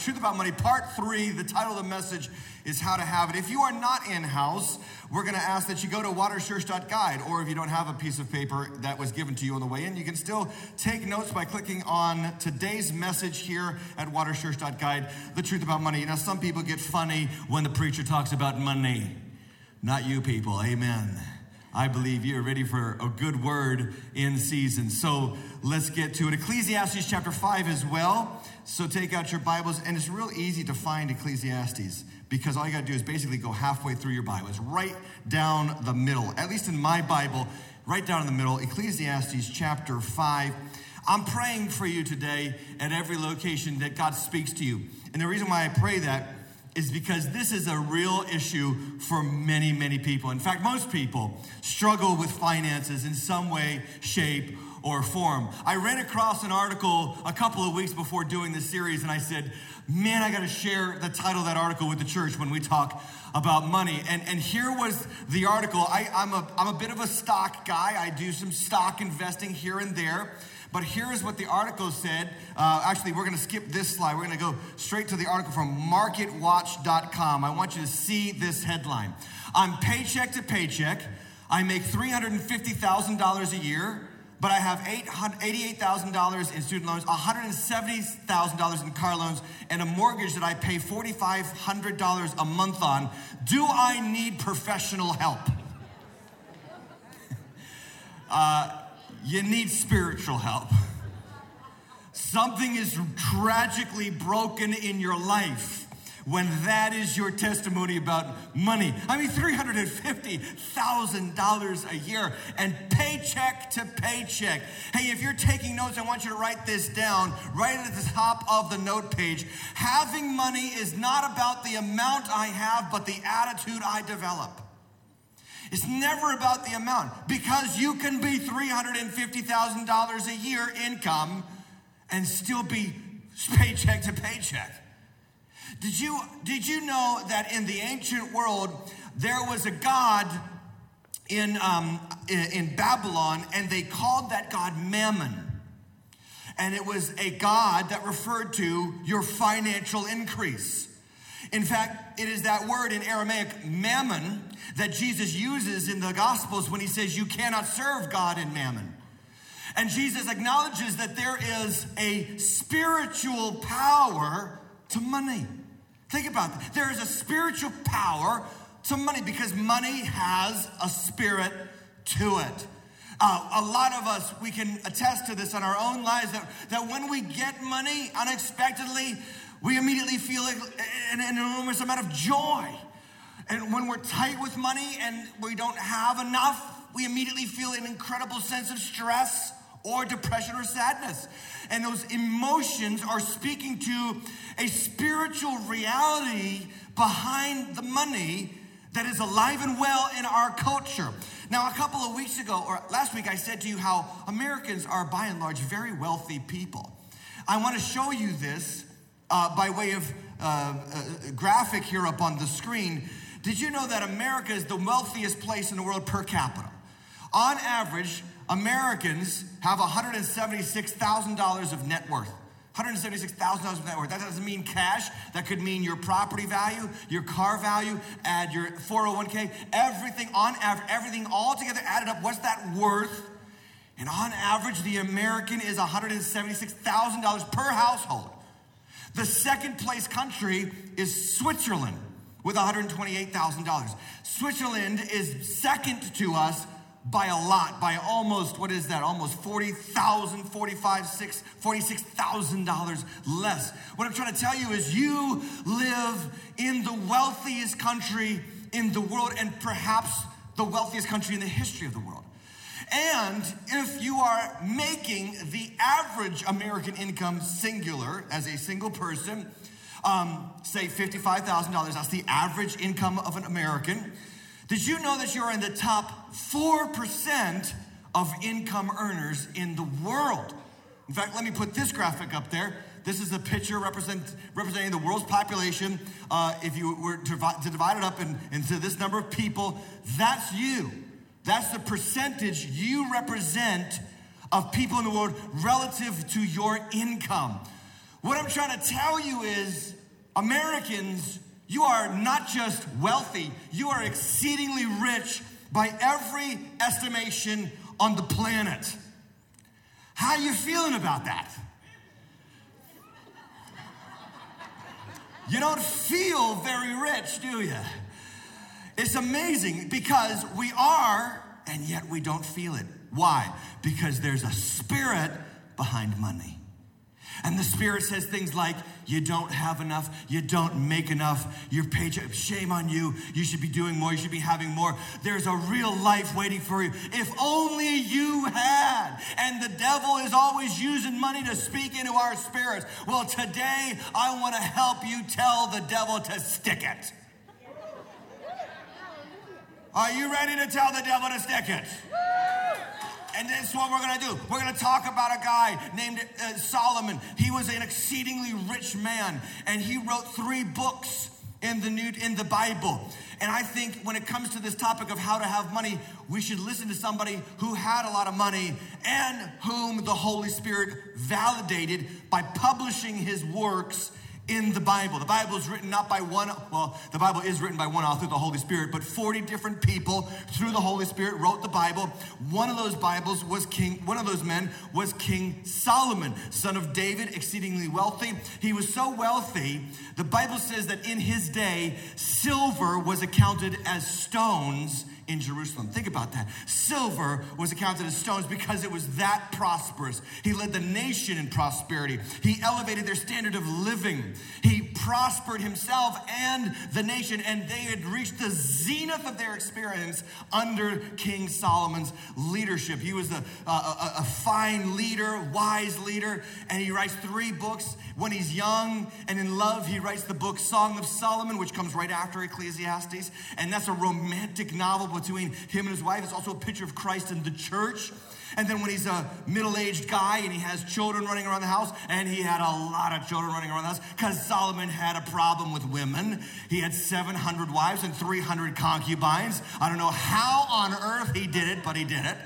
Truth About Money, Part 3. The title of the message is How to Have It. If you are not in house, we're going to ask that you go to waterchurch.guide, or if you don't have a piece of paper that was given to you on the way in, you can still take notes by clicking on today's message here at waterchurch.guide, The Truth About Money. Now, some people get funny when the preacher talks about money. Not you people, amen. I believe you're ready for a good word in season. So let's get to it. Ecclesiastes chapter 5 as well. So take out your Bibles, and it's real easy to find Ecclesiastes because all you got to do is basically go halfway through your Bible. It's right down the middle, at least in my Bible, right down in the middle. Ecclesiastes chapter 5. I'm praying for you today at every location that God speaks to you. And the reason why I pray that is because this is a real issue for many, many people. In fact, most people struggle with finances in some way, shape, or form. I ran across an article a couple of weeks before doing this series, and I said, Man, I got to share the title of that article with the church when we talk about money. And, and here was the article. I, I'm, a, I'm a bit of a stock guy, I do some stock investing here and there. But here's what the article said. Uh, actually, we're going to skip this slide. We're going to go straight to the article from marketwatch.com. I want you to see this headline. I'm paycheck to paycheck. I make $350,000 a year, but I have $88,000 in student loans, $170,000 in car loans, and a mortgage that I pay $4,500 a month on. Do I need professional help? uh, you need spiritual help. Something is tragically broken in your life when that is your testimony about money. I mean, $350,000 a year and paycheck to paycheck. Hey, if you're taking notes, I want you to write this down right at the top of the note page. Having money is not about the amount I have, but the attitude I develop. It's never about the amount because you can be $350,000 a year income and still be paycheck to paycheck. Did you, did you know that in the ancient world, there was a god in, um, in Babylon, and they called that god Mammon? And it was a god that referred to your financial increase. In fact, it is that word in Aramaic, mammon, that Jesus uses in the Gospels when he says, You cannot serve God and mammon. And Jesus acknowledges that there is a spiritual power to money. Think about that. There is a spiritual power to money because money has a spirit to it. Uh, a lot of us, we can attest to this in our own lives that, that when we get money unexpectedly, we immediately feel an, enormous amount of joy. And when we're tight with money and we don't have enough, we immediately feel an incredible sense of stress or depression or sadness. And those emotions are speaking to a spiritual reality behind the money that is alive and well in our culture. Now, a couple of weeks ago, or last week, I said to you how Americans are by and large very wealthy people. I want to show you this uh, by way of uh, uh, graphic here up on the screen. Did you know that America is the wealthiest place in the world per capita? On average, Americans have $176,000 of net worth. $176,000 of net worth. That doesn't mean cash. That could mean your property value, your car value, add your 401k, everything on average, everything all together added up. What's that worth? And on average, the American is $176,000 per household. The second place country is Switzerland with $128,000. Switzerland is second to us by a lot, by almost, what is that? Almost $40,000, $45, $6, $46,000 less. What I'm trying to tell you is you live in the wealthiest country in the world and perhaps the wealthiest country in the history of the world. And if you are making the average American income singular as a single person, um, say $55,000, that's the average income of an American. Did you know that you're in the top 4% of income earners in the world? In fact, let me put this graphic up there. This is a picture represent, representing the world's population. Uh, if you were to, to divide it up in, into this number of people, that's you. That's the percentage you represent of people in the world relative to your income. What I'm trying to tell you is Americans, you are not just wealthy, you are exceedingly rich by every estimation on the planet. How you feeling about that? You don't feel very rich, do you? It's amazing because we are, and yet we don't feel it. Why? Because there's a spirit behind money. And the Spirit says things like, You don't have enough, you don't make enough, your paycheck, shame on you, you should be doing more, you should be having more. There's a real life waiting for you. If only you had. And the devil is always using money to speak into our spirits. Well, today I want to help you tell the devil to stick it. Are you ready to tell the devil to stick it? And this is what we're going to do. We're going to talk about a guy named uh, Solomon. He was an exceedingly rich man, and he wrote three books in the new in the Bible. And I think when it comes to this topic of how to have money, we should listen to somebody who had a lot of money and whom the Holy Spirit validated by publishing his works in the Bible. The Bible is written not by one, well, the Bible is written by one author, the Holy Spirit, but 40 different people through the Holy Spirit wrote the Bible. One of those Bibles was King, one of those men was King Solomon, son of David, exceedingly wealthy. He was so wealthy, the Bible says that in his day, silver was accounted as stones in Jerusalem. Think about that. Silver was accounted as stones because it was that prosperous. He led the nation in prosperity. He elevated their standard of living. He prospered himself and the nation, and they had reached the zenith of their experience under King Solomon's leadership. He was a, a, a, a fine leader, wise leader, and he writes three books. When he's young and in love, he writes the book Song of Solomon, which comes right after Ecclesiastes, and that's a romantic novel between him and his wife. It's also a picture of Christ and the church. And then when he's a middle aged guy and he has children running around the house, and he had a lot of children running around the house because Solomon had a problem with women. He had 700 wives and 300 concubines. I don't know how on earth he did it, but he did it.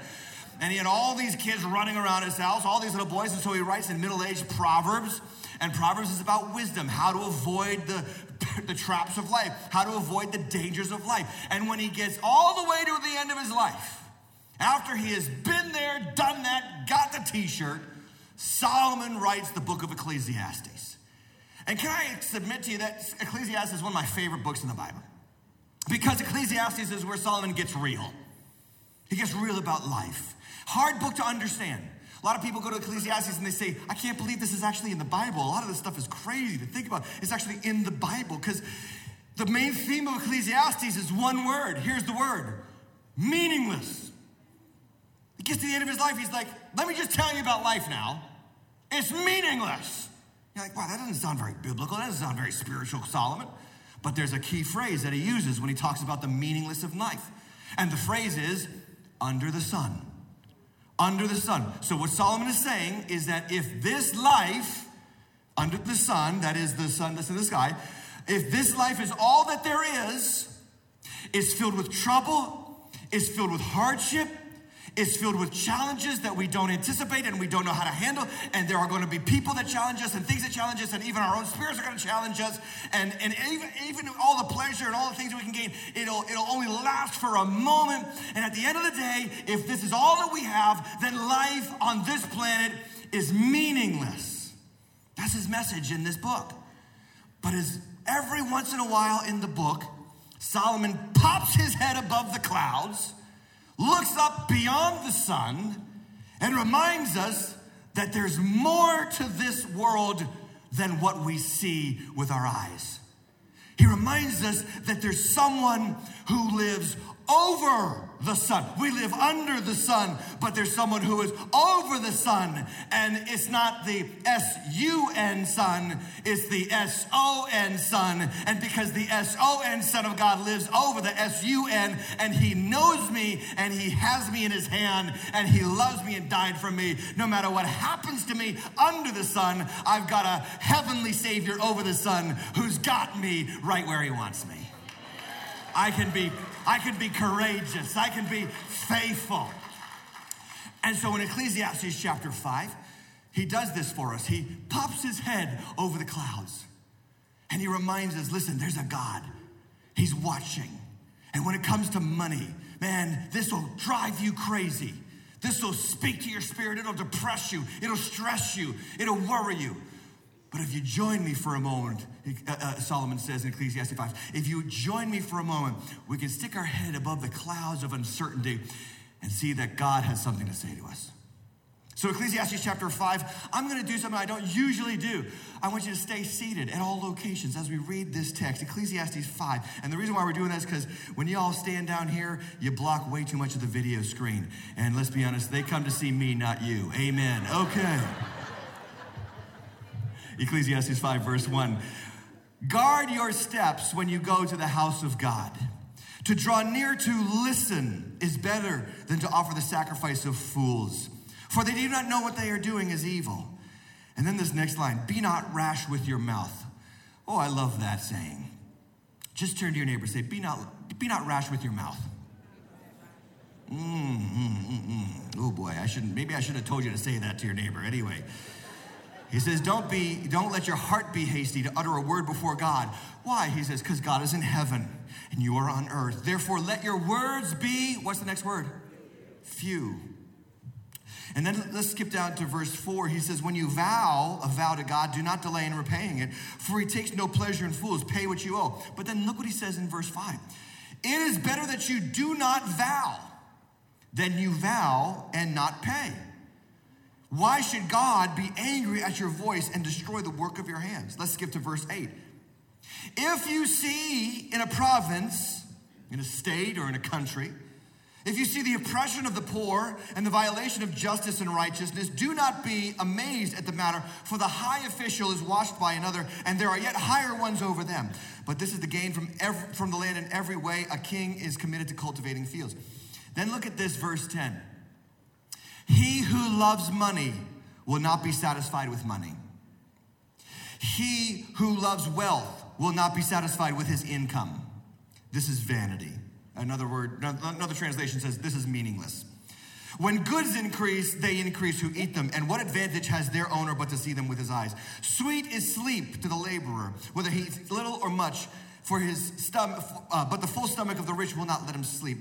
And he had all these kids running around his house, all these little boys. And so he writes in middle aged Proverbs. And Proverbs is about wisdom, how to avoid the, the traps of life, how to avoid the dangers of life. And when he gets all the way to the end of his life, after he has been there, done that, got the t shirt, Solomon writes the book of Ecclesiastes. And can I submit to you that Ecclesiastes is one of my favorite books in the Bible? Because Ecclesiastes is where Solomon gets real. He gets real about life. Hard book to understand. A lot of people go to Ecclesiastes and they say, I can't believe this is actually in the Bible. A lot of this stuff is crazy to think about. It's actually in the Bible because the main theme of Ecclesiastes is one word. Here's the word meaningless. He gets to the end of his life, he's like, let me just tell you about life now. It's meaningless. You're like, wow, that doesn't sound very biblical. That doesn't sound very spiritual, Solomon. But there's a key phrase that he uses when he talks about the meaningless of life. And the phrase is, under the sun. Under the sun. So, what Solomon is saying is that if this life, under the sun, that is the sun that's in the sky, if this life is all that there is, is filled with trouble, is filled with hardship, is filled with challenges that we don't anticipate and we don't know how to handle. And there are going to be people that challenge us and things that challenge us, and even our own spirits are going to challenge us. And, and even, even all the pleasure and all the things we can gain, it'll, it'll only last for a moment. And at the end of the day, if this is all that we have, then life on this planet is meaningless. That's his message in this book. But as every once in a while in the book, Solomon pops his head above the clouds looks up beyond the sun and reminds us that there's more to this world than what we see with our eyes. He reminds us that there's someone who lives over the sun. We live under the sun, but there's someone who is over the sun. And it's not the S U N sun, it's the S O N sun. And because the S O N Son of God lives over the S U N, and He knows me, and He has me in His hand, and He loves me and died for me, no matter what happens to me under the sun, I've got a heavenly Savior over the sun who's got me right where He wants me. I can be I can be courageous. I can be faithful. And so in Ecclesiastes chapter 5, he does this for us. He pops his head over the clouds and he reminds us listen, there's a God. He's watching. And when it comes to money, man, this will drive you crazy. This will speak to your spirit. It'll depress you. It'll stress you. It'll worry you. But if you join me for a moment, uh, uh, Solomon says in Ecclesiastes 5, if you join me for a moment, we can stick our head above the clouds of uncertainty and see that God has something to say to us. So, Ecclesiastes chapter 5, I'm going to do something I don't usually do. I want you to stay seated at all locations as we read this text, Ecclesiastes 5. And the reason why we're doing that is because when you all stand down here, you block way too much of the video screen. And let's be honest, they come to see me, not you. Amen. Okay. Ecclesiastes 5, verse 1. Guard your steps when you go to the house of God. To draw near to listen is better than to offer the sacrifice of fools for they do not know what they are doing is evil. And then this next line be not rash with your mouth. Oh, I love that saying. Just turn to your neighbor say, be not, be not rash with your mouth. Mm, mm, mm, mm. oh boy, I shouldn't, maybe I should have told you to say that to your neighbor. Anyway, he says, don't be, don't let your heart be hasty to utter a word before God. Why? He says, because God is in heaven and you are on earth. Therefore, let your words be, what's the next word? Few. And then let's skip down to verse 4. He says, When you vow a vow to God, do not delay in repaying it, for he takes no pleasure in fools. Pay what you owe. But then look what he says in verse 5. It is better that you do not vow than you vow and not pay. Why should God be angry at your voice and destroy the work of your hands? Let's skip to verse 8. If you see in a province, in a state, or in a country, if you see the oppression of the poor and the violation of justice and righteousness, do not be amazed at the matter, for the high official is watched by another, and there are yet higher ones over them. But this is the gain from, every, from the land in every way. A king is committed to cultivating fields. Then look at this, verse 10. He who loves money will not be satisfied with money. He who loves wealth will not be satisfied with his income. This is vanity. Another word, another translation says this is meaningless. When goods increase, they increase who eat them. And what advantage has their owner but to see them with his eyes? Sweet is sleep to the laborer, whether he eats little or much, for his stomach, uh, but the full stomach of the rich will not let him sleep.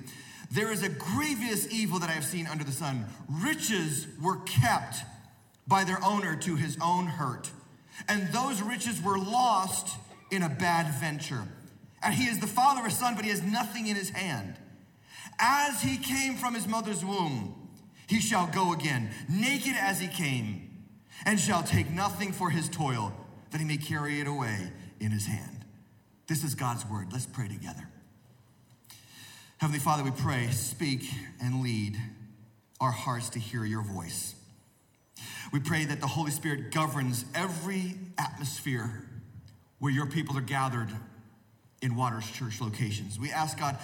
There is a grievous evil that I have seen under the sun. Riches were kept by their owner to his own hurt, and those riches were lost in a bad venture. And he is the father of a son, but he has nothing in his hand. As he came from his mother's womb, he shall go again, naked as he came, and shall take nothing for his toil, that he may carry it away in his hand. This is God's word. Let's pray together. Heavenly Father, we pray, speak and lead our hearts to hear your voice. We pray that the Holy Spirit governs every atmosphere where your people are gathered in Waters Church locations. We ask God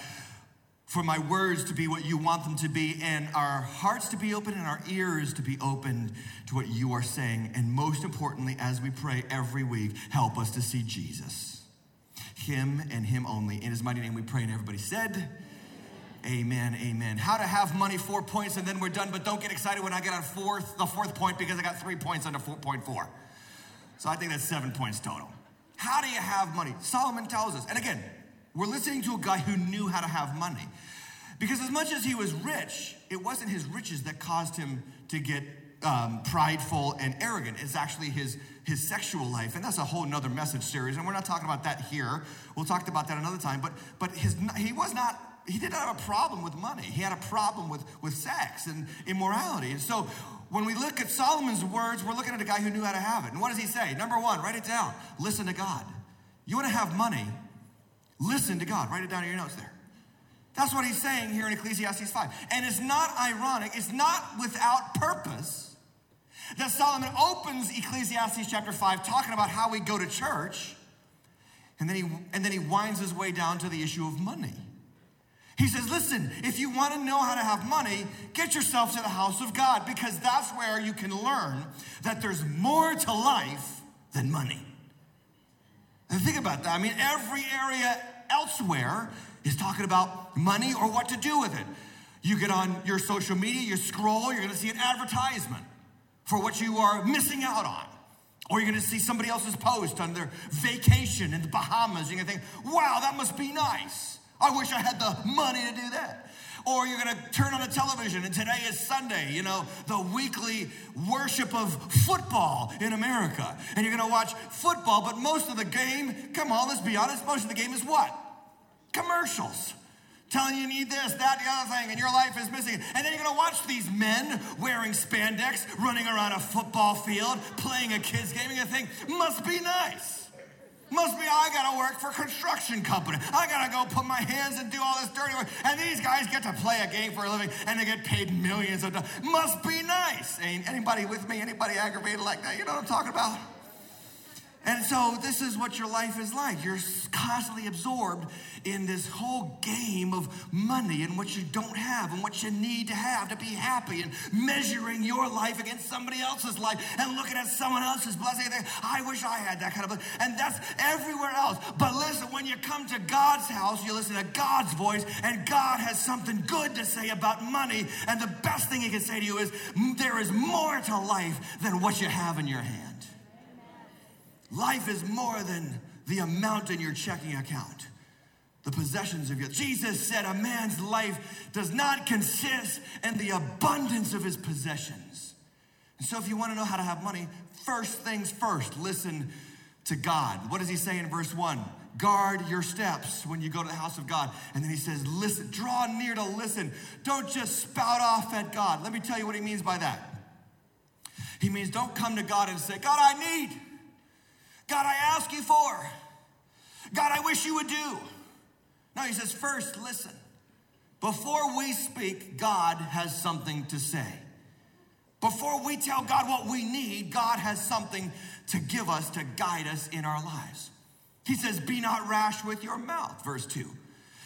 for my words to be what you want them to be, and our hearts to be open and our ears to be open to what you are saying. And most importantly, as we pray every week, help us to see Jesus, Him and Him only. In His mighty name we pray, and everybody said, Amen, amen. How to have money, four points, and then we're done. But don't get excited when I get on fourth, the fourth point because I got three points under 4.4. So I think that's seven points total. How do you have money? Solomon tells us. And again, we're listening to a guy who knew how to have money. Because as much as he was rich, it wasn't his riches that caused him to get um, prideful and arrogant. It's actually his, his sexual life. And that's a whole nother message series. And we're not talking about that here. We'll talk about that another time. But, but his, he was not he didn't have a problem with money. He had a problem with, with sex and immorality. And so when we look at Solomon's words, we're looking at a guy who knew how to have it. And what does he say? Number one, write it down. Listen to God. You want to have money? Listen to God. Write it down in your notes there. That's what he's saying here in Ecclesiastes 5. And it's not ironic, it's not without purpose that Solomon opens Ecclesiastes chapter 5 talking about how we go to church, and then he, and then he winds his way down to the issue of money. He says, Listen, if you want to know how to have money, get yourself to the house of God because that's where you can learn that there's more to life than money. And think about that. I mean, every area elsewhere is talking about money or what to do with it. You get on your social media, you scroll, you're going to see an advertisement for what you are missing out on. Or you're gonna see somebody else's post on their vacation in the Bahamas. You're gonna think, wow, that must be nice. I wish I had the money to do that. Or you're gonna turn on the television and today is Sunday, you know, the weekly worship of football in America. And you're gonna watch football, but most of the game, come on, let's be honest, most of the game is what? Commercials telling you need this, that, the other thing, and your life is missing. And then you're gonna watch these men wearing spandex, running around a football field, playing a kids' game, and you think, must be nice. Must be I gotta work for construction company. I gotta go put my hands and do all this dirty work. And these guys get to play a game for a living and they get paid millions of dollars. Must be nice. Ain't anybody with me? Anybody aggravated like that? You know what I'm talking about? And so, this is what your life is like. You're constantly absorbed in this whole game of money and what you don't have and what you need to have to be happy and measuring your life against somebody else's life and looking at someone else's blessing and thinking, I wish I had that kind of blessing. And that's everywhere else. But listen, when you come to God's house, you listen to God's voice, and God has something good to say about money. And the best thing He can say to you is, There is more to life than what you have in your hand. Life is more than the amount in your checking account, the possessions of your. Jesus said, A man's life does not consist in the abundance of his possessions. And so, if you want to know how to have money, first things first, listen to God. What does he say in verse 1? Guard your steps when you go to the house of God. And then he says, Listen, draw near to listen. Don't just spout off at God. Let me tell you what he means by that. He means don't come to God and say, God, I need. God, I ask you for. God, I wish you would do. No, he says, first, listen. Before we speak, God has something to say. Before we tell God what we need, God has something to give us to guide us in our lives. He says, Be not rash with your mouth, verse 2.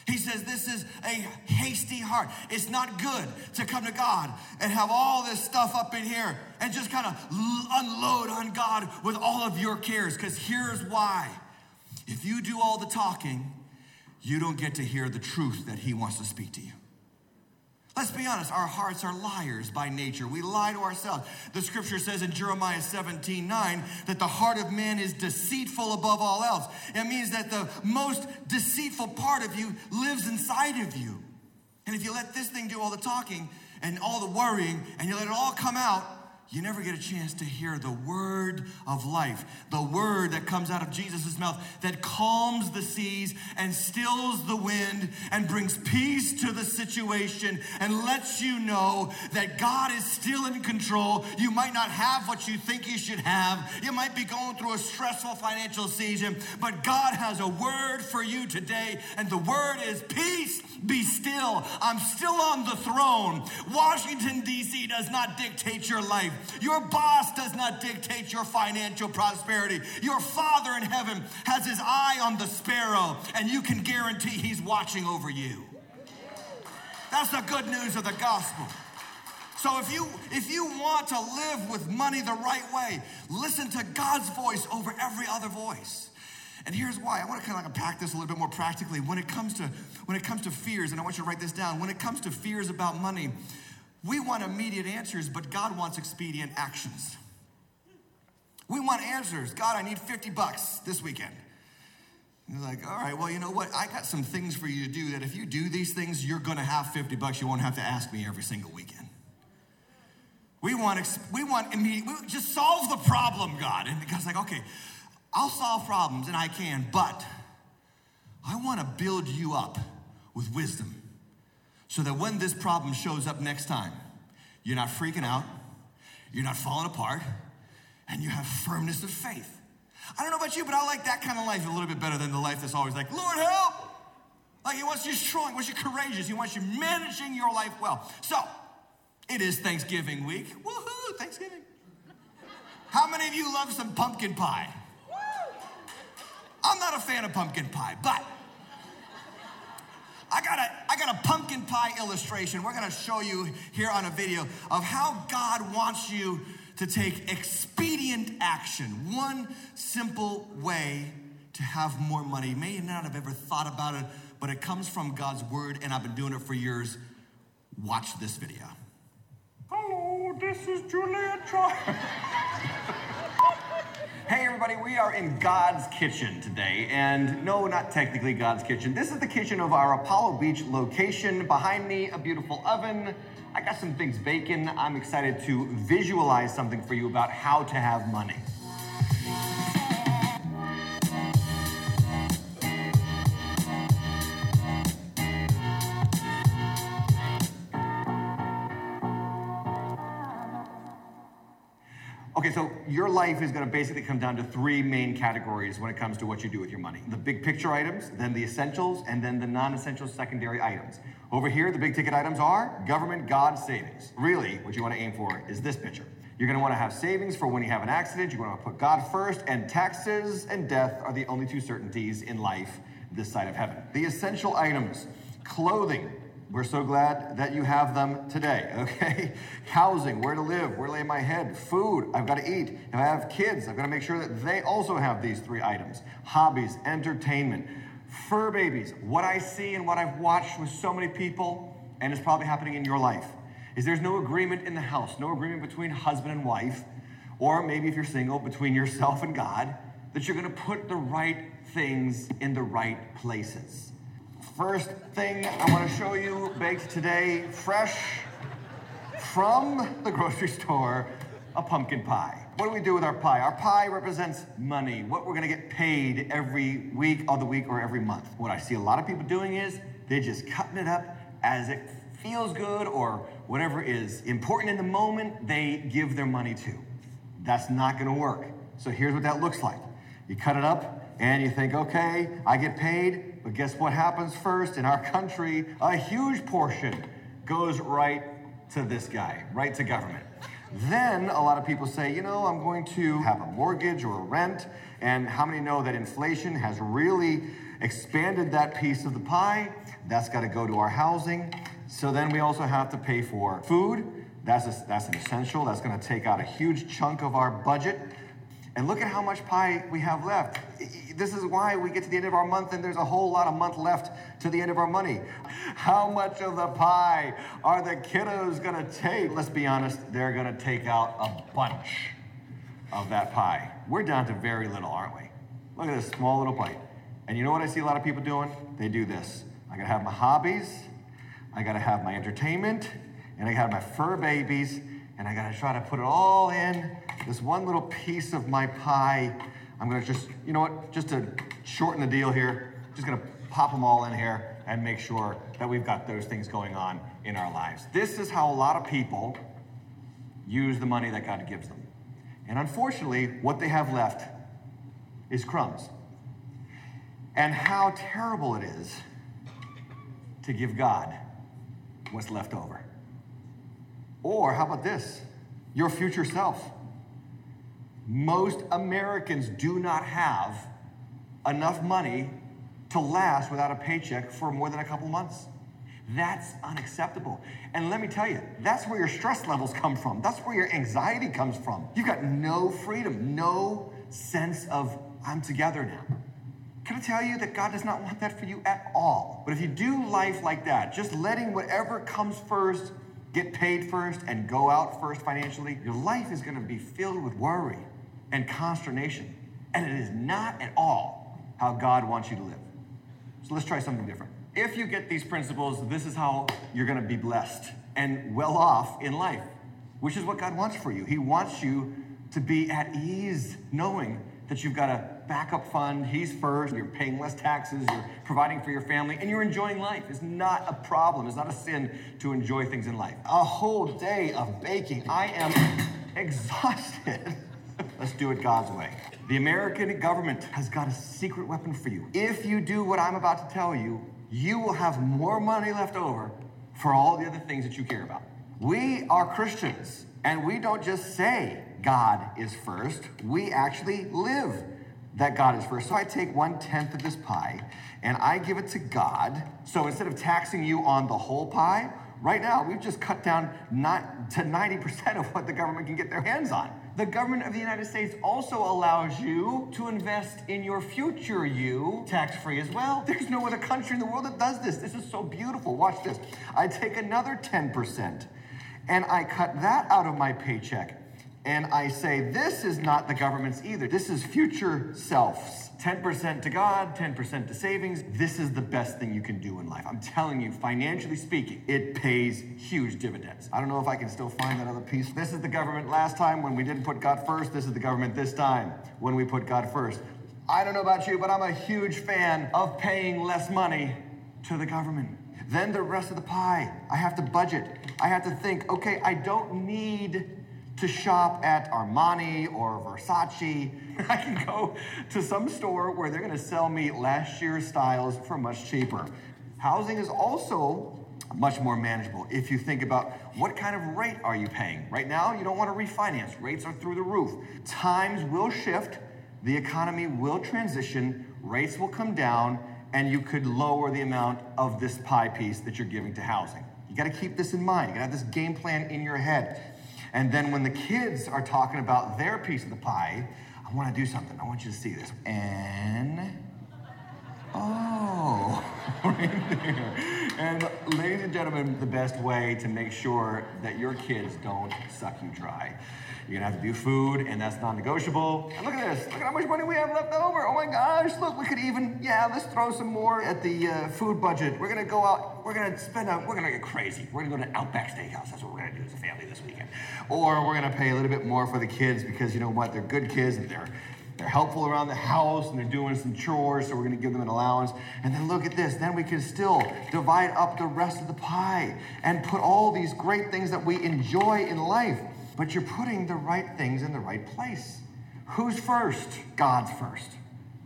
He says, This is a hasty heart. It's not good to come to God and have all this stuff up in here and just kind of unload on God with all of your cares. Because here's why if you do all the talking, you don't get to hear the truth that He wants to speak to you. Let's be honest, our hearts are liars by nature. We lie to ourselves. The scripture says in Jeremiah 17 9 that the heart of man is deceitful above all else. It means that the most deceitful part of you lives inside of you. And if you let this thing do all the talking and all the worrying and you let it all come out, you never get a chance to hear the word of life, the word that comes out of Jesus' mouth that calms the seas and stills the wind and brings peace to the situation and lets you know that God is still in control. You might not have what you think you should have, you might be going through a stressful financial season, but God has a word for you today, and the word is peace, be still. I'm still on the throne. Washington, D.C. does not dictate your life. Your boss does not dictate your financial prosperity. Your Father in heaven has his eye on the sparrow, and you can guarantee he's watching over you. That's the good news of the gospel. So if you if you want to live with money the right way, listen to God's voice over every other voice. And here's why. I want to kind of like unpack this a little bit more practically. When it comes to when it comes to fears, and I want you to write this down. When it comes to fears about money, we want immediate answers, but God wants expedient actions. We want answers. God, I need 50 bucks this weekend. And you're like, all right, well, you know what? I got some things for you to do that if you do these things, you're going to have 50 bucks. You won't have to ask me every single weekend. We want, we want immediate, we just solve the problem, God. And God's like, okay, I'll solve problems and I can, but I want to build you up with wisdom so that when this problem shows up next time, you're not freaking out, you're not falling apart, and you have firmness of faith. I don't know about you, but I like that kind of life a little bit better than the life that's always like, Lord, help! Like, He wants you strong, He wants you courageous, He wants you managing your life well. So, it is Thanksgiving week. Woohoo, Thanksgiving. How many of you love some pumpkin pie? I'm not a fan of pumpkin pie, but I got a, I got a pumpkin pie illustration. We're going to show you here on a video of how God wants you to take expedient action. One simple way to have more money. You may not have ever thought about it, but it comes from God's word, and I've been doing it for years. Watch this video. Hello, this is Julia Child. Hey, everybody, we are in God's kitchen today. And no, not technically God's kitchen. This is the kitchen of our Apollo Beach location. Behind me, a beautiful oven. I got some things baking. I'm excited to visualize something for you about how to have money. Okay, so your life is going to basically come down to three main categories when it comes to what you do with your money the big picture items, then the essentials, and then the non essential secondary items. Over here, the big ticket items are government, God, savings. Really, what you want to aim for is this picture. You're going to want to have savings for when you have an accident. You want to put God first, and taxes and death are the only two certainties in life this side of heaven. The essential items clothing, we're so glad that you have them today, okay? Housing, where to live, where to lay my head, food, I've got to eat. If I have kids, I've got to make sure that they also have these three items hobbies, entertainment, fur babies. What I see and what I've watched with so many people, and it's probably happening in your life, is there's no agreement in the house, no agreement between husband and wife, or maybe if you're single, between yourself and God, that you're going to put the right things in the right places. First thing I want to show you baked today, fresh from the grocery store, a pumpkin pie. What do we do with our pie? Our pie represents money, what we're going to get paid every week, of the week, or every month. What I see a lot of people doing is they're just cutting it up as it feels good or whatever is important in the moment, they give their money to. That's not going to work. So here's what that looks like. You cut it up and you think, okay, I get paid, but guess what happens first in our country? A huge portion goes right to this guy, right to government. Then a lot of people say, you know, I'm going to have a mortgage or a rent. And how many know that inflation has really expanded that piece of the pie? That's got to go to our housing. So then we also have to pay for food. That's, a, that's an essential. That's going to take out a huge chunk of our budget. And look at how much pie we have left. This is why we get to the end of our month and there's a whole lot of month left to the end of our money. How much of the pie are the kiddos gonna take? Let's be honest, they're gonna take out a bunch of that pie. We're down to very little, aren't we? Look at this small little bite. And you know what I see a lot of people doing? They do this. I gotta have my hobbies, I gotta have my entertainment, and I gotta have my fur babies, and I gotta try to put it all in this one little piece of my pie. I'm gonna just, you know what, just to shorten the deal here, just gonna pop them all in here and make sure that we've got those things going on in our lives. This is how a lot of people use the money that God gives them. And unfortunately, what they have left is crumbs. And how terrible it is to give God what's left over. Or how about this? Your future self. Most Americans do not have enough money to last without a paycheck for more than a couple months. That's unacceptable. And let me tell you, that's where your stress levels come from. That's where your anxiety comes from. You've got no freedom, no sense of, I'm together now. Can I tell you that God does not want that for you at all? But if you do life like that, just letting whatever comes first get paid first and go out first financially, your life is going to be filled with worry and consternation. And it is not at all how God wants you to live. So let's try something different. If you get these principles, this is how you're going to be blessed and well off in life, which is what God wants for you. He wants you to be at ease knowing that you've got a backup fund, He's first, you're paying less taxes, you're providing for your family, and you're enjoying life. It's not a problem, it's not a sin to enjoy things in life. A whole day of baking. I am exhausted. Let's do it God's way. The American government has got a secret weapon for you. If you do what I'm about to tell you, you will have more money left over for all the other things that you care about. We are Christians, and we don't just say God is first, we actually live that God is first. So I take one tenth of this pie and I give it to God. So instead of taxing you on the whole pie, right now we've just cut down not to 90% of what the government can get their hands on. The government of the United States also allows you to invest in your future you tax free as well. There's no other country in the world that does this. This is so beautiful. Watch this. I take another 10% and I cut that out of my paycheck. And I say, this is not the government's either. This is future self's. 10% to God, 10% to savings. This is the best thing you can do in life. I'm telling you, financially speaking, it pays huge dividends. I don't know if I can still find that other piece. This is the government last time when we didn't put God first. This is the government this time when we put God first. I don't know about you, but I'm a huge fan of paying less money to the government. Then the rest of the pie, I have to budget. I have to think, okay, I don't need to shop at Armani or Versace. I can go to some store where they're going to sell me last year's styles for much cheaper. Housing is also much more manageable if you think about what kind of rate are you paying. Right now, you don't want to refinance. Rates are through the roof. Times will shift, the economy will transition, rates will come down, and you could lower the amount of this pie piece that you're giving to housing. You got to keep this in mind. You got to have this game plan in your head. And then when the kids are talking about their piece of the pie, I want to do something. I want you to see this. And oh, right there. And ladies and gentlemen, the best way to make sure that your kids don't suck you dry you're gonna have to do food, and that's non-negotiable. And look at this. Look at how much money we have left over. Oh my gosh, look, we could even, yeah, let's throw some more at the uh, food budget. We're gonna go out, we're gonna spend out, we're gonna get crazy. We're gonna go to Outback Steakhouse. That's what we're gonna do as a family this weekend. Or we're gonna pay a little bit more for the kids because you know what? They're good kids and they're they're helpful around the house and they're doing some chores, so we're going to give them an allowance. And then look at this. Then we can still divide up the rest of the pie and put all these great things that we enjoy in life but you're putting the right things in the right place. Who's first? God's first.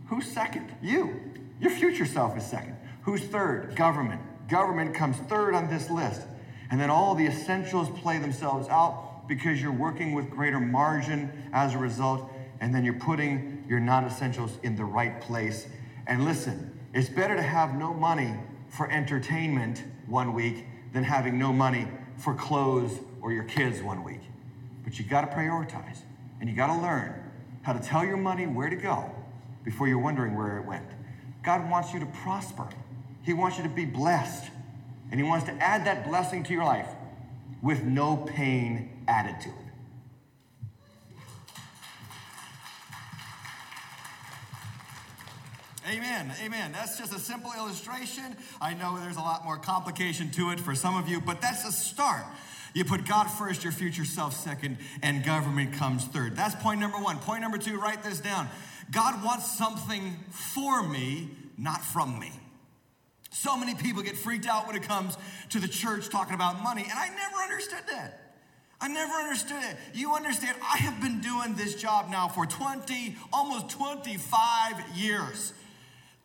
Who's second? You. Your future self is second. Who's third? Government. Government comes third on this list. And then all the essentials play themselves out because you're working with greater margin as a result. And then you're putting your non essentials in the right place. And listen, it's better to have no money for entertainment one week than having no money for clothes or your kids one week. But you got to prioritize and you got to learn how to tell your money where to go before you're wondering where it went. God wants you to prosper, He wants you to be blessed, and He wants to add that blessing to your life with no pain added to it. Amen. Amen. That's just a simple illustration. I know there's a lot more complication to it for some of you, but that's a start. You put God first, your future self second, and government comes third. That's point number one. Point number two, write this down. God wants something for me, not from me. So many people get freaked out when it comes to the church talking about money, and I never understood that. I never understood it. You understand, I have been doing this job now for 20, almost 25 years.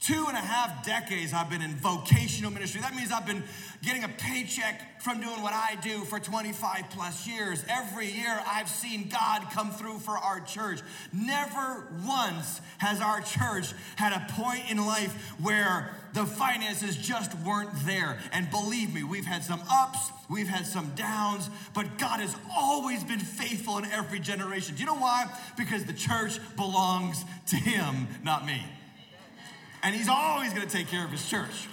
Two and a half decades I've been in vocational ministry. That means I've been getting a paycheck from doing what I do for 25 plus years. Every year I've seen God come through for our church. Never once has our church had a point in life where the finances just weren't there. And believe me, we've had some ups, we've had some downs, but God has always been faithful in every generation. Do you know why? Because the church belongs to Him, not me and he's always going to take care of his church.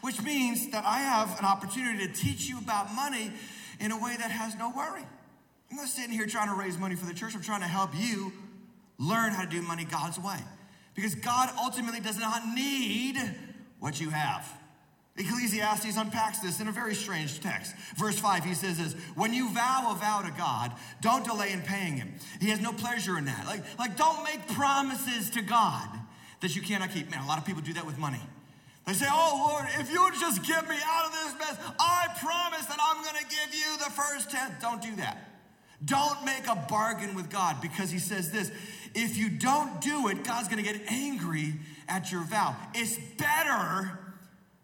Which means that I have an opportunity to teach you about money in a way that has no worry. I'm not sitting here trying to raise money for the church. I'm trying to help you learn how to do money God's way. Because God ultimately does not need what you have. Ecclesiastes unpacks this in a very strange text. Verse 5, he says this When you vow a vow to God, don't delay in paying him. He has no pleasure in that. Like, like don't make promises to God that you cannot keep. Man, a lot of people do that with money. They say, Oh Lord, if you just get me out of this mess, I promise that I'm going to give you the first tenth. Don't do that. Don't make a bargain with God because He says this if you don't do it, God's going to get angry at your vow. It's better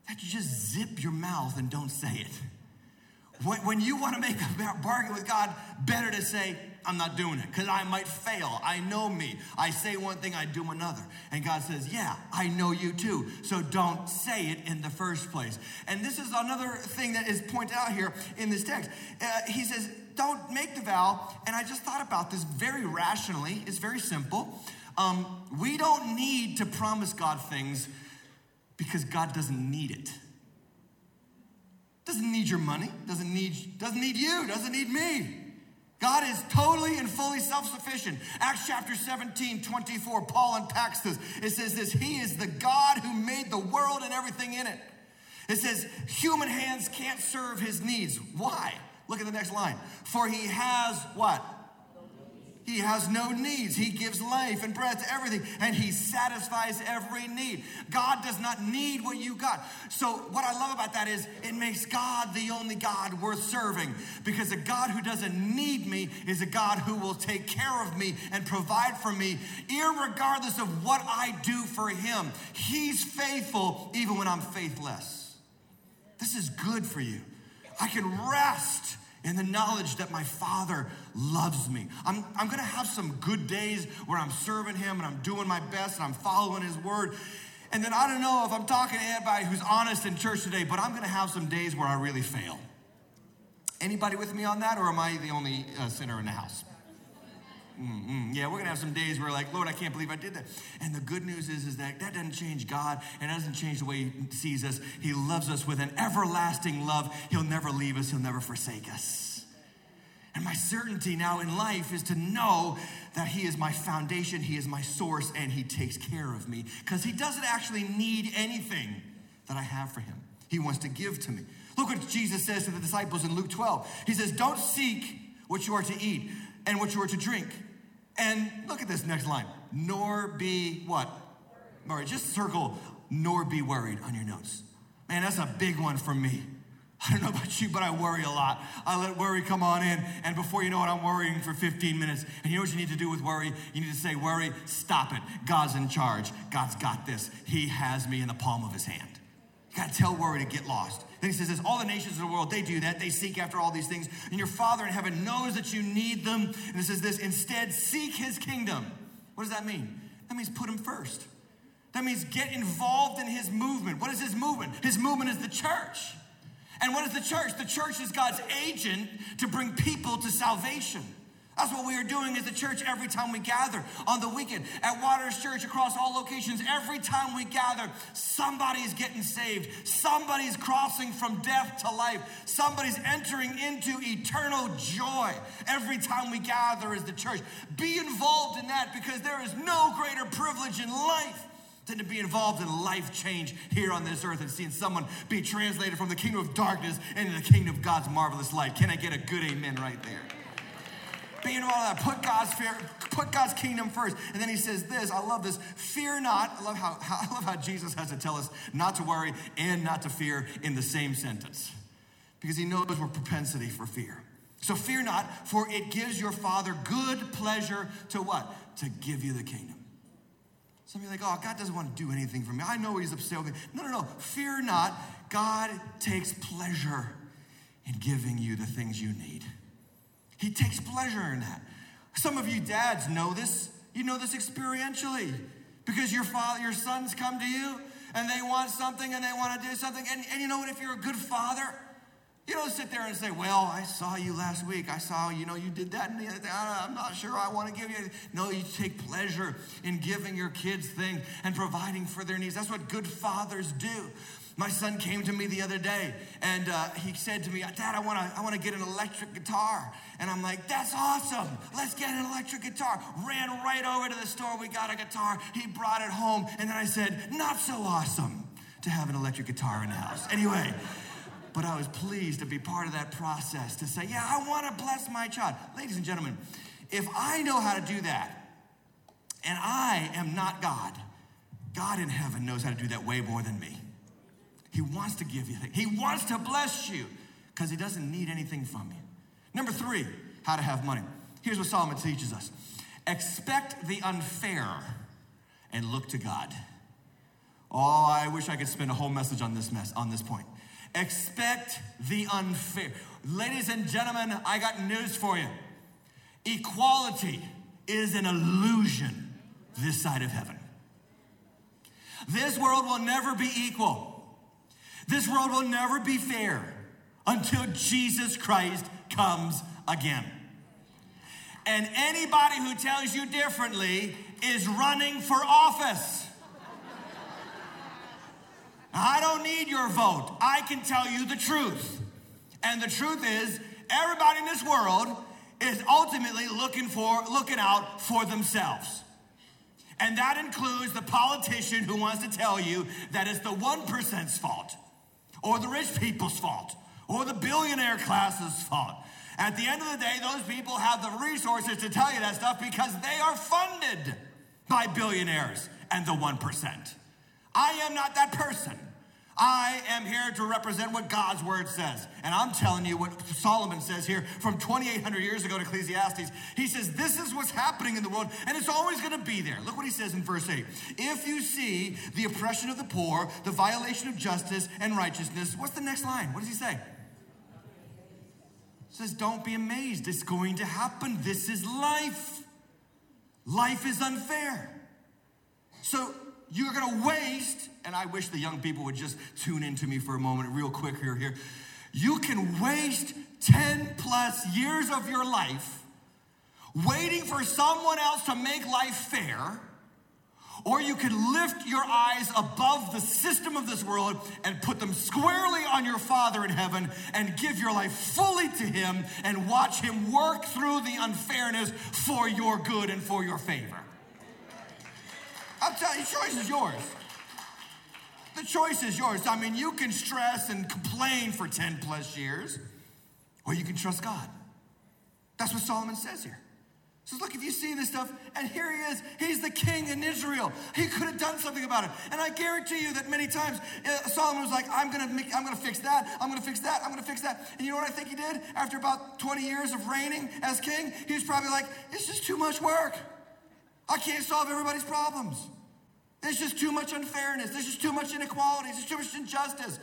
that you just zip your mouth and don't say it. When you want to make a bargain with God, better to say, I'm not doing it because I might fail. I know me. I say one thing, I do another. And God says, Yeah, I know you too. So don't say it in the first place. And this is another thing that is pointed out here in this text. Uh, he says, Don't make the vow. And I just thought about this very rationally. It's very simple. Um, we don't need to promise God things because God doesn't need it. Doesn't need your money, doesn't need, doesn't need you, doesn't need me. God is totally and fully self sufficient. Acts chapter 17, 24, Paul unpacks this. It says this He is the God who made the world and everything in it. It says, human hands can't serve his needs. Why? Look at the next line. For he has what? He has no needs. He gives life and breath to everything, and He satisfies every need. God does not need what you got. So, what I love about that is it makes God the only God worth serving because a God who doesn't need me is a God who will take care of me and provide for me, regardless of what I do for Him. He's faithful even when I'm faithless. This is good for you. I can rest in the knowledge that my Father loves me. I'm, I'm gonna have some good days where I'm serving Him and I'm doing my best and I'm following His word. And then I don't know if I'm talking to anybody who's honest in church today, but I'm gonna have some days where I really fail. Anybody with me on that, or am I the only uh, sinner in the house? Mm-mm. Yeah, we're gonna have some days where like, Lord, I can't believe I did that. And the good news is, is that that doesn't change God, and that doesn't change the way He sees us. He loves us with an everlasting love. He'll never leave us. He'll never forsake us. And my certainty now in life is to know that He is my foundation, He is my source, and He takes care of me because He doesn't actually need anything that I have for Him. He wants to give to me. Look what Jesus says to the disciples in Luke 12. He says, Don't seek what you are to eat and what you are to drink. And look at this next line. Nor be what? Worried. Just circle nor be worried on your notes. Man, that's a big one for me. I don't know about you, but I worry a lot. I let worry come on in, and before you know it, I'm worrying for 15 minutes. And you know what you need to do with worry? You need to say, Worry, stop it. God's in charge. God's got this. He has me in the palm of his hand. Gotta tell worry to get lost. Then he says this all the nations of the world, they do that. They seek after all these things. And your Father in heaven knows that you need them. And it says this instead, seek his kingdom. What does that mean? That means put him first. That means get involved in his movement. What is his movement? His movement is the church. And what is the church? The church is God's agent to bring people to salvation. That's what we are doing as a church every time we gather on the weekend at Waters Church across all locations. Every time we gather, somebody's getting saved. Somebody's crossing from death to life. Somebody's entering into eternal joy every time we gather as the church. Be involved in that because there is no greater privilege in life than to be involved in life change here on this earth and seeing someone be translated from the kingdom of darkness into the kingdom of God's marvelous light. Can I get a good amen right there? Be involved in that. Put God's fear, put God's kingdom first. And then he says this, I love this. Fear not. I love how, I love how Jesus has to tell us not to worry and not to fear in the same sentence. Because he knows we're propensity for fear. So fear not, for it gives your father good pleasure to what? To give you the kingdom. Some of you are like, oh, God doesn't want to do anything for me. I know he's upset with me. No, no, no. Fear not. God takes pleasure in giving you the things you need. He takes pleasure in that. Some of you dads know this. You know this experientially because your father, your sons come to you and they want something and they want to do something. And, and you know what? If you're a good father, you don't sit there and say, Well, I saw you last week. I saw, you know, you did that and. I'm not sure I want to give you. No, you take pleasure in giving your kids things and providing for their needs. That's what good fathers do. My son came to me the other day and uh, he said to me, Dad, I want to I wanna get an electric guitar. And I'm like, That's awesome. Let's get an electric guitar. Ran right over to the store. We got a guitar. He brought it home. And then I said, Not so awesome to have an electric guitar in the house. Anyway, but I was pleased to be part of that process to say, Yeah, I want to bless my child. Ladies and gentlemen, if I know how to do that and I am not God, God in heaven knows how to do that way more than me. He wants to give you things. He wants to bless you because he doesn't need anything from you. Number three, how to have money. Here's what Solomon teaches us expect the unfair and look to God. Oh, I wish I could spend a whole message on this mess on this point. Expect the unfair. Ladies and gentlemen, I got news for you. Equality is an illusion this side of heaven. This world will never be equal. This world will never be fair until Jesus Christ comes again. And anybody who tells you differently is running for office. I don't need your vote. I can tell you the truth. And the truth is, everybody in this world is ultimately looking for looking out for themselves. And that includes the politician who wants to tell you that it's the 1%'s fault, or the rich people's fault, or the billionaire class's fault. At the end of the day, those people have the resources to tell you that stuff because they are funded by billionaires and the 1%. I am not that person. I am here to represent what God's word says. And I'm telling you what Solomon says here from 2,800 years ago to Ecclesiastes. He says, This is what's happening in the world, and it's always going to be there. Look what he says in verse 8. If you see the oppression of the poor, the violation of justice and righteousness, what's the next line? What does he say? He says, Don't be amazed. It's going to happen. This is life. Life is unfair. So you're to waste, and I wish the young people would just tune into me for a moment, real quick here. Here, you can waste 10 plus years of your life waiting for someone else to make life fair, or you can lift your eyes above the system of this world and put them squarely on your Father in heaven and give your life fully to Him and watch Him work through the unfairness for your good and for your favor. I'm telling you, the choice is yours. The choice is yours. I mean, you can stress and complain for 10 plus years, or you can trust God. That's what Solomon says here. He says, look, if you see this stuff, and here he is, he's the king in Israel. He could have done something about it. And I guarantee you that many times uh, Solomon was like, I'm gonna make, I'm gonna fix that, I'm gonna fix that, I'm gonna fix that. And you know what I think he did? After about 20 years of reigning as king, he was probably like, it's just too much work. I can't solve everybody's problems. There's just too much unfairness. There's just too much inequality. There's too much injustice.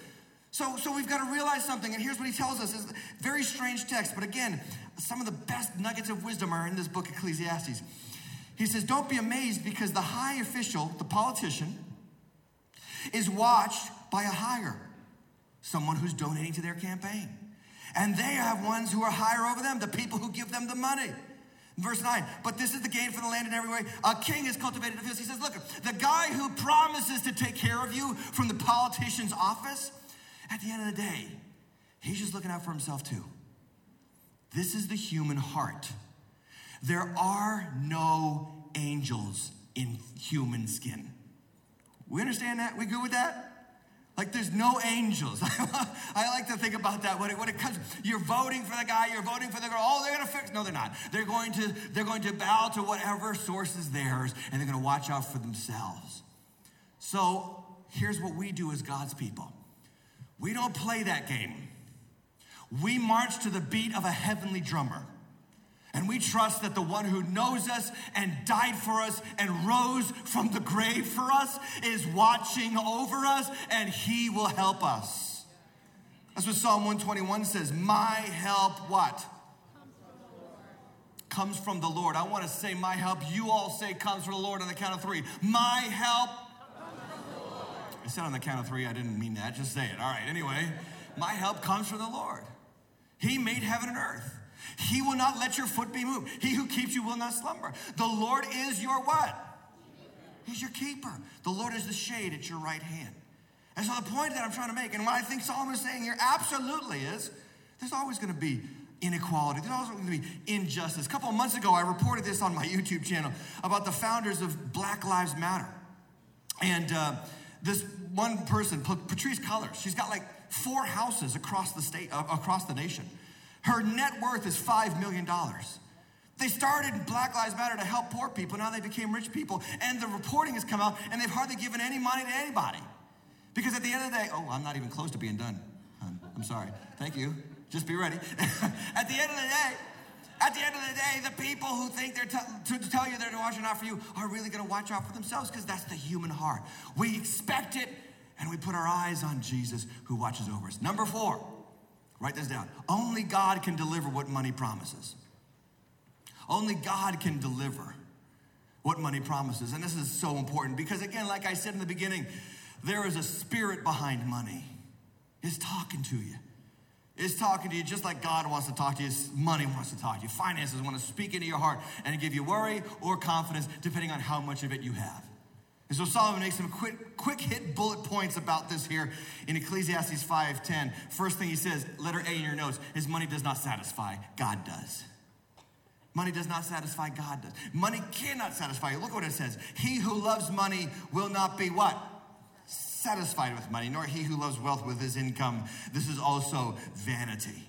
So, so we've got to realize something. And here's what he tells us. It's a very strange text. But again, some of the best nuggets of wisdom are in this book, Ecclesiastes. He says, Don't be amazed because the high official, the politician, is watched by a higher, someone who's donating to their campaign. And they have ones who are higher over them, the people who give them the money. Verse 9, but this is the gain for the land in every way. A king is cultivated the fields. He says, Look, the guy who promises to take care of you from the politician's office, at the end of the day, he's just looking out for himself too. This is the human heart. There are no angels in human skin. We understand that? We good with that? Like there's no angels. I like to think about that when it, when it comes. You're voting for the guy. You're voting for the girl. Oh, they're gonna fix. No, they're not. They're going to they're going to bow to whatever source is theirs, and they're to watch out for themselves. So here's what we do as God's people. We don't play that game. We march to the beat of a heavenly drummer. And we trust that the one who knows us and died for us and rose from the grave for us is watching over us and he will help us. That's what Psalm 121 says. My help, what? Comes from the Lord. I want to say my help. You all say comes from the Lord on the count of three. My help. I said on the count of three, I didn't mean that. Just say it. All right, anyway. My help comes from the Lord. He made heaven and earth. He will not let your foot be moved. He who keeps you will not slumber. The Lord is your what? He's your keeper. The Lord is the shade at your right hand. And so the point that I'm trying to make, and what I think Solomon is saying here absolutely is there's always going to be inequality. There's always going to be injustice. A couple of months ago, I reported this on my YouTube channel about the founders of Black Lives Matter. And uh, this one person, Patrisse Cullors, she's got like four houses across the state, uh, across the nation. Her net worth is $5 million. They started Black Lives Matter to help poor people. Now they became rich people. And the reporting has come out, and they've hardly given any money to anybody. Because at the end of the day, oh, I'm not even close to being done. I'm sorry. Thank you. Just be ready. at the end of the day, at the end of the day, the people who think they're t- to tell you they're watching out for you are really going to watch out for themselves because that's the human heart. We expect it and we put our eyes on Jesus who watches over us. Number four, Write this down. Only God can deliver what money promises. Only God can deliver what money promises. And this is so important because, again, like I said in the beginning, there is a spirit behind money. It's talking to you. It's talking to you just like God wants to talk to you. Money wants to talk to you. Finances want to speak into your heart and give you worry or confidence depending on how much of it you have. And so Solomon makes some quick, quick hit bullet points about this here in Ecclesiastes 5:10. First thing he says, letter A in your notes, is money does not satisfy, God does. Money does not satisfy, God does. Money cannot satisfy. Look what it says. He who loves money will not be what? Satisfied with money, nor he who loves wealth with his income. This is also vanity.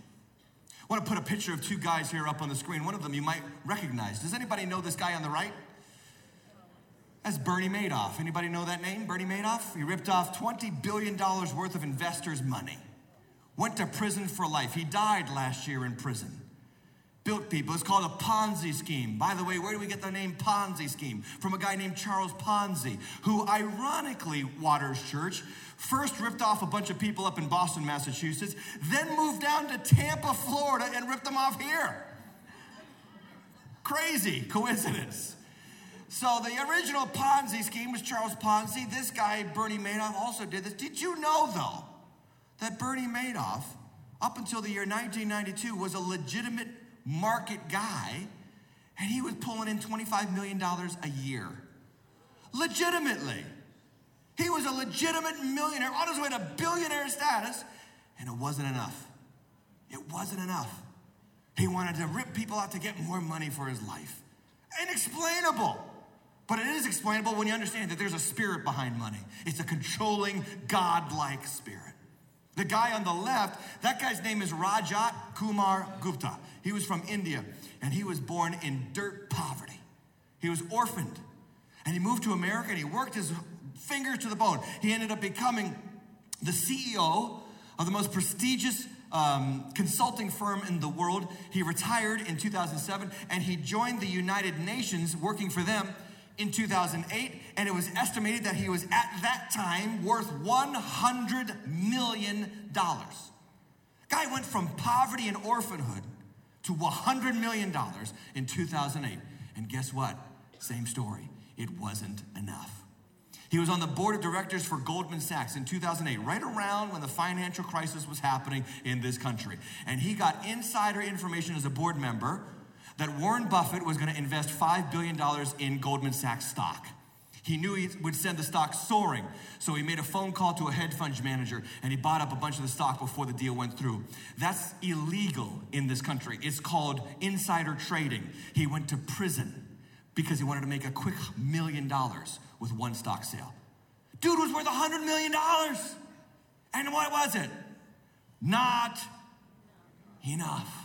I want to put a picture of two guys here up on the screen. One of them you might recognize. Does anybody know this guy on the right? That's Bernie Madoff. Anybody know that name, Bernie Madoff? He ripped off $20 billion worth of investors' money. Went to prison for life. He died last year in prison. Built people. It's called a Ponzi scheme. By the way, where do we get the name Ponzi scheme? From a guy named Charles Ponzi, who ironically, Waters Church, first ripped off a bunch of people up in Boston, Massachusetts, then moved down to Tampa, Florida, and ripped them off here. Crazy coincidence. So the original Ponzi scheme was Charles Ponzi. This guy, Bernie Madoff, also did this. Did you know, though, that Bernie Madoff, up until the year 1992, was a legitimate market guy, and he was pulling in $25 million a year? Legitimately. He was a legitimate millionaire on his way to billionaire status, and it wasn't enough. It wasn't enough. He wanted to rip people out to get more money for his life. Inexplainable. But it is explainable when you understand that there's a spirit behind money. It's a controlling, godlike spirit. The guy on the left, that guy's name is Rajat Kumar Gupta. He was from India and he was born in dirt poverty. He was orphaned and he moved to America and he worked his fingers to the bone. He ended up becoming the CEO of the most prestigious um, consulting firm in the world. He retired in 2007 and he joined the United Nations working for them in 2008, and it was estimated that he was at that time worth $100 million. Guy went from poverty and orphanhood to $100 million in 2008. And guess what? Same story. It wasn't enough. He was on the board of directors for Goldman Sachs in 2008, right around when the financial crisis was happening in this country. And he got insider information as a board member that Warren Buffett was going to invest $5 billion in Goldman Sachs stock. He knew he would send the stock soaring, so he made a phone call to a hedge fund manager and he bought up a bunch of the stock before the deal went through. That's illegal in this country. It's called insider trading. He went to prison because he wanted to make a quick million dollars with one stock sale. Dude was worth a $100 million. And what was it? Not enough.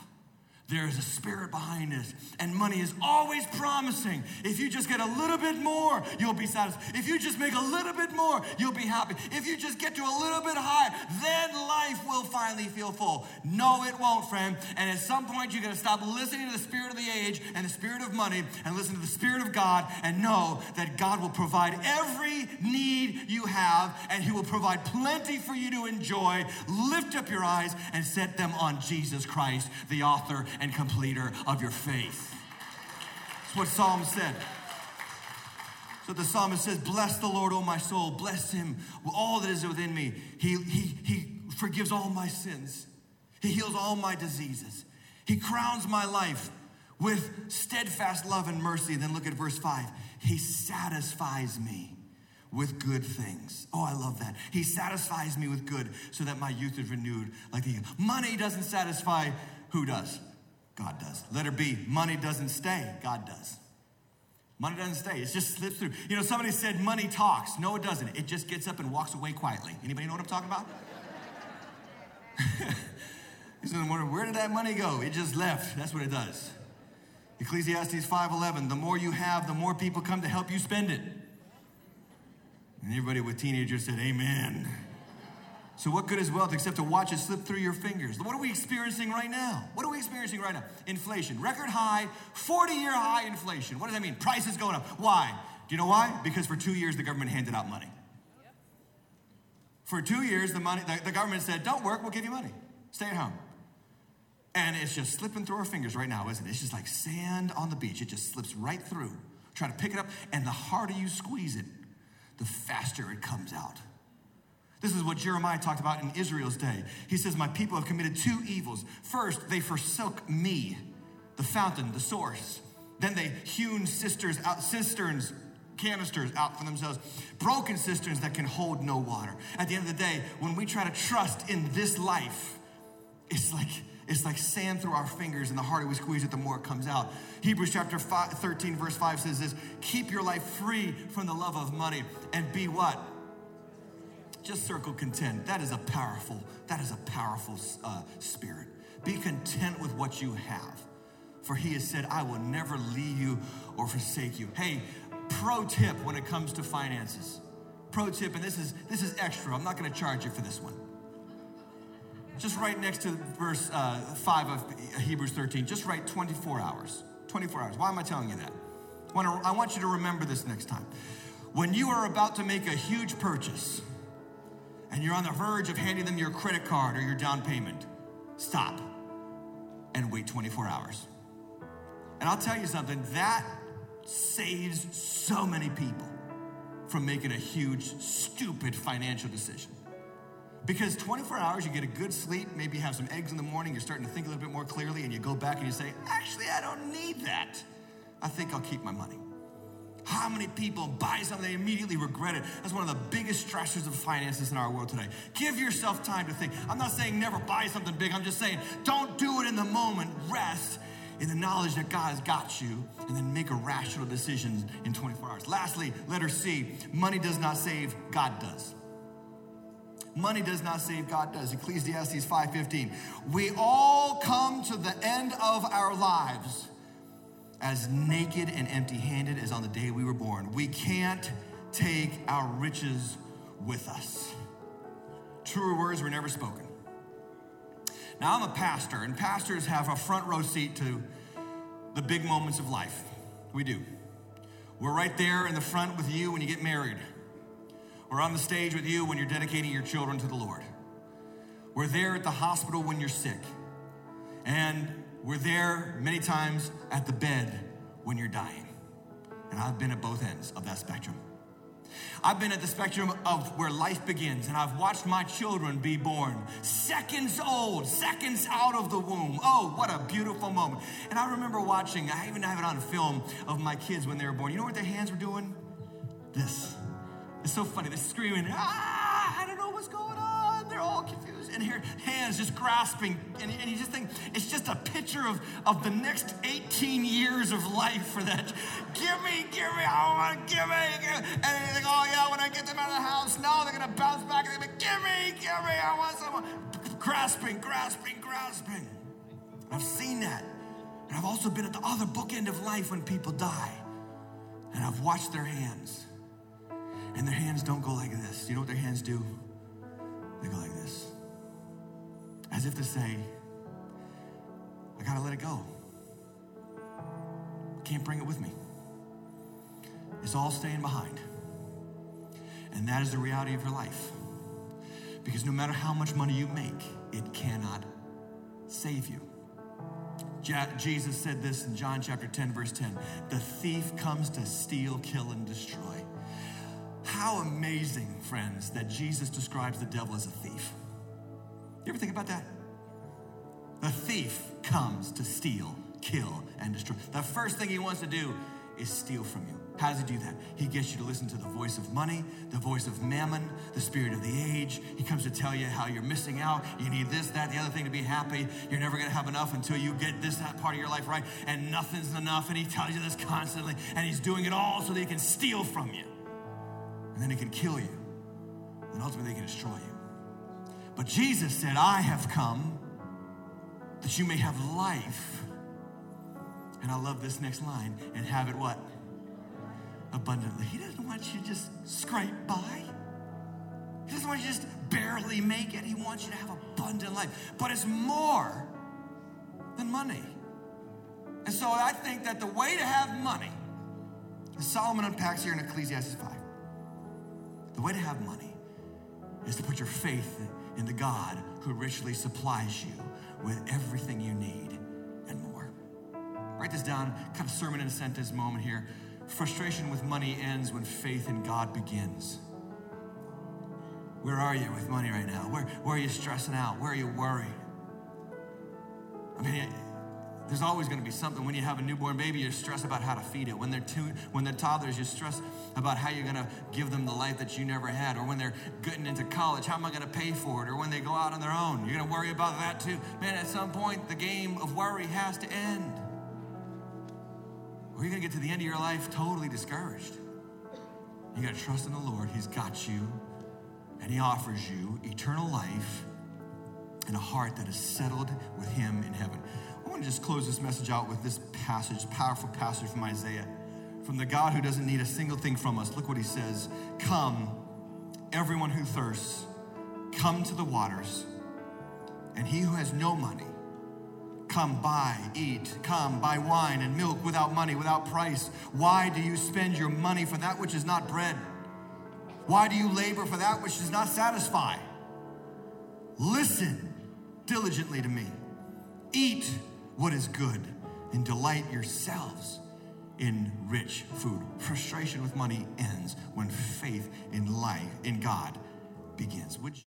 There is a spirit behind this, and money is always promising. If you just get a little bit more, you'll be satisfied. If you just make a little bit more, you'll be happy. If you just get to a little bit higher, then life will finally feel full. No, it won't, friend. And at some point, you're going to stop listening to the spirit of the age and the spirit of money and listen to the spirit of God and know that God will provide every need you have, and He will provide plenty for you to enjoy. Lift up your eyes and set them on Jesus Christ, the author and completer of your faith. That's what Psalm said. So the psalmist says, Bless the Lord, O my soul, bless him all that is within me. He, he, he forgives all my sins, he heals all my diseases, he crowns my life with steadfast love and mercy. Then look at verse 5 He satisfies me with good things. Oh, I love that. He satisfies me with good so that my youth is renewed like the money doesn't satisfy. Who does? God does. Letter B, money doesn't stay, God does. Money doesn't stay, it just slips through. You know, somebody said money talks. No, it doesn't. It just gets up and walks away quietly. Anybody know what I'm talking about? He's gonna wonder, where did that money go? It just left. That's what it does. Ecclesiastes 5:11, the more you have, the more people come to help you spend it. And everybody with teenagers said, Amen. So, what good is wealth except to watch it slip through your fingers? What are we experiencing right now? What are we experiencing right now? Inflation, record high, 40 year high inflation. What does that mean? Prices going up. Why? Do you know why? Because for two years the government handed out money. For two years, the, money, the, the government said, Don't work, we'll give you money. Stay at home. And it's just slipping through our fingers right now, isn't it? It's just like sand on the beach. It just slips right through. Try to pick it up, and the harder you squeeze it, the faster it comes out. This is what Jeremiah talked about in Israel's day. He says, My people have committed two evils. First, they forsook me, the fountain, the source. Then they hewn sisters, out, cisterns canisters out for themselves, broken cisterns that can hold no water. At the end of the day, when we try to trust in this life, it's like it's like sand through our fingers, and the harder we squeeze it, the more it comes out. Hebrews chapter 5, 13, verse 5 says this Keep your life free from the love of money and be what? Just circle content. That is a powerful, that is a powerful uh, spirit. Be content with what you have. For he has said, I will never leave you or forsake you. Hey, pro tip when it comes to finances. Pro tip, and this is this is extra. I'm not to charge you for this one. Just right next to verse uh, 5 of Hebrews 13, just write 24 hours. 24 hours. Why am I telling you that? I want you to remember this next time. When you are about to make a huge purchase and you're on the verge of handing them your credit card or your down payment, stop and wait 24 hours. And I'll tell you something, that saves so many people from making a huge, stupid financial decision. Because 24 hours, you get a good sleep, maybe you have some eggs in the morning, you're starting to think a little bit more clearly, and you go back and you say, actually, I don't need that. I think I'll keep my money. How many people buy something they immediately regret it? That's one of the biggest stressors of finances in our world today. Give yourself time to think. I'm not saying never buy something big. I'm just saying don't do it in the moment. Rest in the knowledge that God has got you and then make a rational decision in 24 hours. Lastly, letter C, money does not save, God does. Money does not save, God does. Ecclesiastes 5:15. We all come to the end of our lives as naked and empty-handed as on the day we were born. We can't take our riches with us. Truer words were never spoken. Now, I'm a pastor, and pastors have a front row seat to the big moments of life. We do. We're right there in the front with you when you get married. We're on the stage with you when you're dedicating your children to the Lord. We're there at the hospital when you're sick. And we're there many times at the bed when you're dying. And I've been at both ends of that spectrum. I've been at the spectrum of where life begins, and I've watched my children be born, seconds old, seconds out of the womb. Oh, what a beautiful moment. And I remember watching, I even have it on film of my kids when they were born. You know what their hands were doing? This. It's so funny. They're screaming, ah, I don't know what's going on. They're all confused. And here, hands just grasping. And, and you just think, it's just a picture of, of the next 18 years of life for that. Give me, give me, I want to give me. And they think, oh yeah, when I get them out of the house, no, they're going to bounce back and they're to give me, give me, I want someone. Grasping, grasping, grasping. I've seen that. And I've also been at the other bookend of life when people die. And I've watched their hands and their hands don't go like this. You know what their hands do? They go like this. As if to say, I gotta let it go. I can't bring it with me. It's all staying behind. And that is the reality of your life. Because no matter how much money you make, it cannot save you. Jesus said this in John chapter 10, verse 10 The thief comes to steal, kill, and destroy. How amazing, friends, that Jesus describes the devil as a thief. You ever think about that? The thief comes to steal, kill, and destroy. The first thing he wants to do is steal from you. How does he do that? He gets you to listen to the voice of money, the voice of mammon, the spirit of the age. He comes to tell you how you're missing out. You need this, that, the other thing to be happy. You're never going to have enough until you get this, that part of your life right. And nothing's enough. And he tells you this constantly. And he's doing it all so that he can steal from you and then he can kill you, and ultimately he can destroy you. But Jesus said, I have come that you may have life. And I love this next line and have it what? Abundantly. He doesn't want you to just scrape by. He doesn't want you to just barely make it. He wants you to have abundant life. But it's more than money. And so I think that the way to have money, Solomon unpacks here in Ecclesiastes 5, the way to have money is to put your faith in the God who richly supplies you with everything you need and more. Write this down, kind of sermon in a sentence moment here. Frustration with money ends when faith in God begins. Where are you with money right now? Where, where are you stressing out? Where are you worried? I mean, There's always going to be something. When you have a newborn baby, you're stressed about how to feed it. When they're two, when they're toddlers, you're stressed about how you're going to give them the life that you never had. Or when they're getting into college, how am I going to pay for it? Or when they go out on their own, you're going to worry about that too. Man, at some point, the game of worry has to end. Or you're going to get to the end of your life totally discouraged. You got to trust in the Lord. He's got you, and He offers you eternal life and a heart that is settled with Him in heaven. Want to just close this message out with this passage, powerful passage from Isaiah, from the God who doesn't need a single thing from us. Look what He says Come, everyone who thirsts, come to the waters, and he who has no money, Come buy, eat, come buy wine and milk without money, without price. Why do you spend your money for that which is not bread? Why do you labor for that which does not satisfy? Listen diligently to me. Eat what is good and delight yourselves in rich food. Frustration with money ends when faith in life, in God, begins. Would